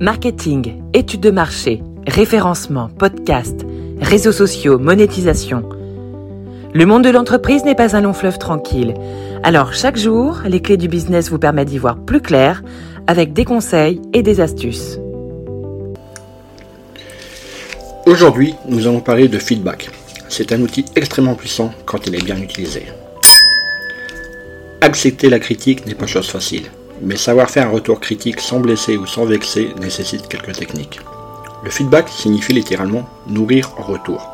Marketing, études de marché, référencement, podcast, réseaux sociaux, monétisation. Le monde de l'entreprise n'est pas un long fleuve tranquille. Alors chaque jour, les clés du business vous permettent d'y voir plus clair avec des conseils et des astuces. Aujourd'hui, nous allons parler de feedback. C'est un outil extrêmement puissant quand il est bien utilisé. Accepter la critique n'est pas chose facile, mais savoir faire un retour critique sans blesser ou sans vexer nécessite quelques techniques. Le feedback signifie littéralement nourrir en retour.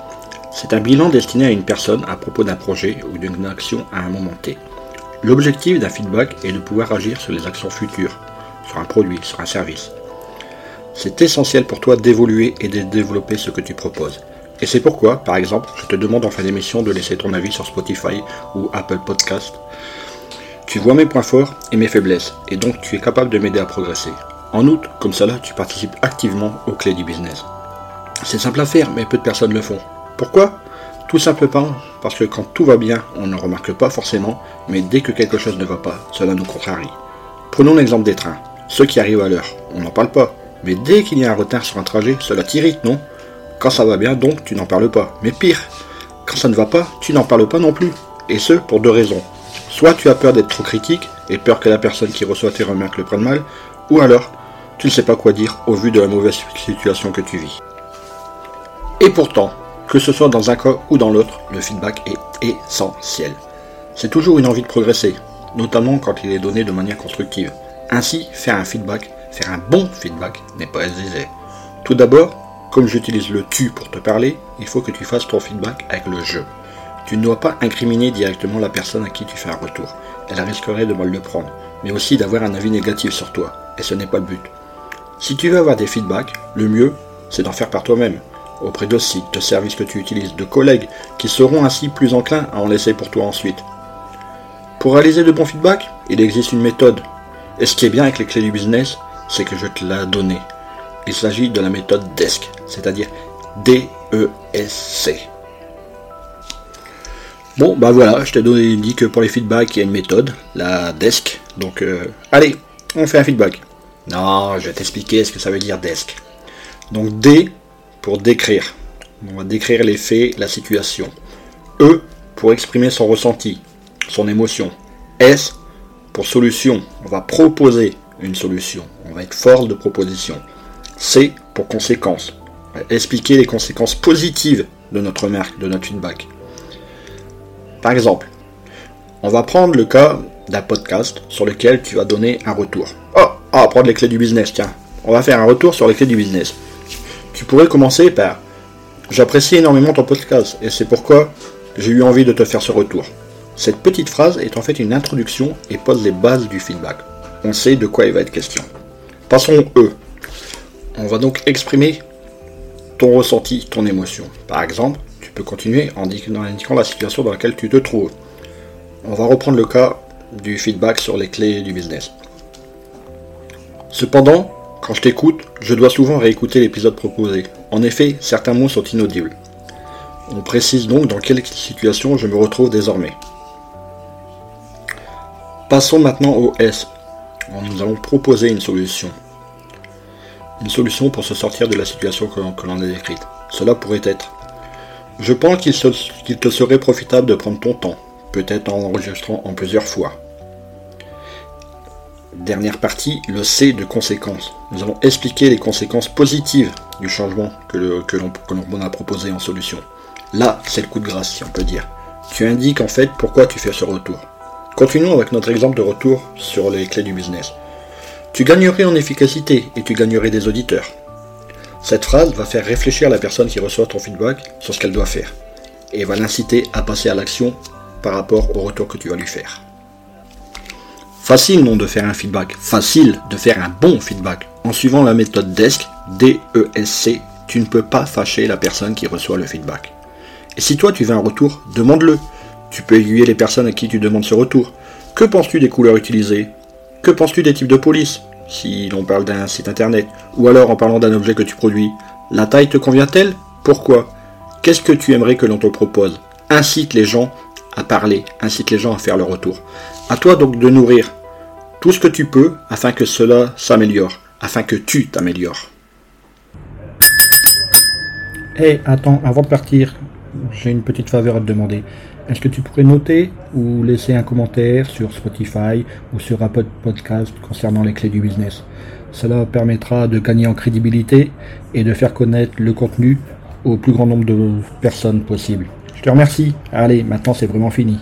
C'est un bilan destiné à une personne à propos d'un projet ou d'une action à un moment T. L'objectif d'un feedback est de pouvoir agir sur les actions futures, sur un produit, sur un service. C'est essentiel pour toi d'évoluer et de développer ce que tu proposes. Et c'est pourquoi, par exemple, je te demande en fin d'émission de laisser ton avis sur Spotify ou Apple Podcast. Tu vois mes points forts et mes faiblesses, et donc tu es capable de m'aider à progresser. En outre, comme cela, tu participes activement aux clés du business. C'est simple à faire, mais peu de personnes le font. Pourquoi? Tout simplement parce que quand tout va bien, on ne remarque pas forcément, mais dès que quelque chose ne va pas, cela nous contrarie. Prenons l'exemple des trains. Ceux qui arrivent à l'heure, on n'en parle pas. Mais dès qu'il y a un retard sur un trajet, cela t'irrite, non? Quand ça va bien, donc, tu n'en parles pas. Mais pire, quand ça ne va pas, tu n'en parles pas non plus. Et ce, pour deux raisons. Soit tu as peur d'être trop critique et peur que la personne qui reçoit tes remarques le prenne mal, ou alors tu ne sais pas quoi dire au vu de la mauvaise situation que tu vis. Et pourtant, que ce soit dans un cas ou dans l'autre, le feedback est essentiel. C'est toujours une envie de progresser, notamment quand il est donné de manière constructive. Ainsi, faire un feedback, faire un bon feedback n'est pas aisé. Tout d'abord, comme j'utilise le tu pour te parler, il faut que tu fasses ton feedback avec le je. Tu ne dois pas incriminer directement la personne à qui tu fais un retour. Elle risquerait de mal le prendre, mais aussi d'avoir un avis négatif sur toi, et ce n'est pas le but. Si tu veux avoir des feedbacks, le mieux, c'est d'en faire par toi-même, auprès de sites, de services que tu utilises, de collègues, qui seront ainsi plus enclins à en laisser pour toi ensuite. Pour réaliser de bons feedbacks, il existe une méthode. Et ce qui est bien avec les clés du business, c'est que je te l'ai donné. Il s'agit de la méthode DESC, c'est-à-dire D-E-S-C. Bon, bah voilà, je t'ai donné dit que pour les feedbacks, il y a une méthode, la desk. Donc, euh, allez, on fait un feedback. Non, je vais t'expliquer ce que ça veut dire desk. Donc, D pour décrire. On va décrire les faits, la situation. E pour exprimer son ressenti, son émotion. S pour solution. On va proposer une solution. On va être fort de proposition. C pour conséquences. On va expliquer les conséquences positives de notre marque, de notre feedback. Par exemple, on va prendre le cas d'un podcast sur lequel tu vas donner un retour. Oh, va prendre les clés du business, tiens. On va faire un retour sur les clés du business. Tu pourrais commencer par J'apprécie énormément ton podcast et c'est pourquoi j'ai eu envie de te faire ce retour. Cette petite phrase est en fait une introduction et pose les bases du feedback. On sait de quoi il va être question. Passons E. On va donc exprimer ton ressenti, ton émotion. Par exemple, peux continuer en indiquant la situation dans laquelle tu te trouves. On va reprendre le cas du feedback sur les clés du business. Cependant, quand je t'écoute, je dois souvent réécouter l'épisode proposé. En effet, certains mots sont inaudibles. On précise donc dans quelle situation je me retrouve désormais. Passons maintenant au S. Nous allons proposer une solution. Une solution pour se sortir de la situation que l'on a décrite. Cela pourrait être je pense qu'il te serait profitable de prendre ton temps, peut-être en enregistrant en plusieurs fois. Dernière partie, le C de conséquences. Nous allons expliquer les conséquences positives du changement que, l'on a proposé en solution. Là, c'est le coup de grâce, si on peut dire. Tu indiques en fait pourquoi tu fais ce retour. Continuons avec notre exemple de retour sur les clés du business. Tu gagnerais en efficacité et tu gagnerais des auditeurs. Cette phrase va faire réfléchir la personne qui reçoit ton feedback sur ce qu'elle doit faire et va l'inciter à passer à l'action par rapport au retour que tu vas lui faire. Facile non de faire un feedback, facile de faire un bon feedback. En suivant la méthode DESC, D-E-S-C, tu ne peux pas fâcher la personne qui reçoit le feedback. Et si toi tu veux un retour, demande-le. Tu peux aiguiller les personnes à qui tu demandes ce retour. Que penses-tu des couleurs utilisées? Que penses-tu des types de police? Si l'on parle d'un site internet, ou alors en parlant d'un objet que tu produis. La taille te convient-elle? Pourquoi? Qu'est-ce que tu aimerais que l'on te propose? Incite les gens à parler, incite les gens à faire le retour. À toi donc de nourrir tout ce que tu peux afin que cela s'améliore, afin que tu t'améliores. Hé, attends, avant de partir, j'ai une petite faveur à te demander. Est-ce que tu pourrais noter ou laisser un commentaire sur Spotify ou sur Apple Podcast concernant les clés du business? Cela permettra de gagner en crédibilité et de faire connaître le contenu au plus grand nombre de personnes possible. Je te remercie. Allez, maintenant c'est vraiment fini.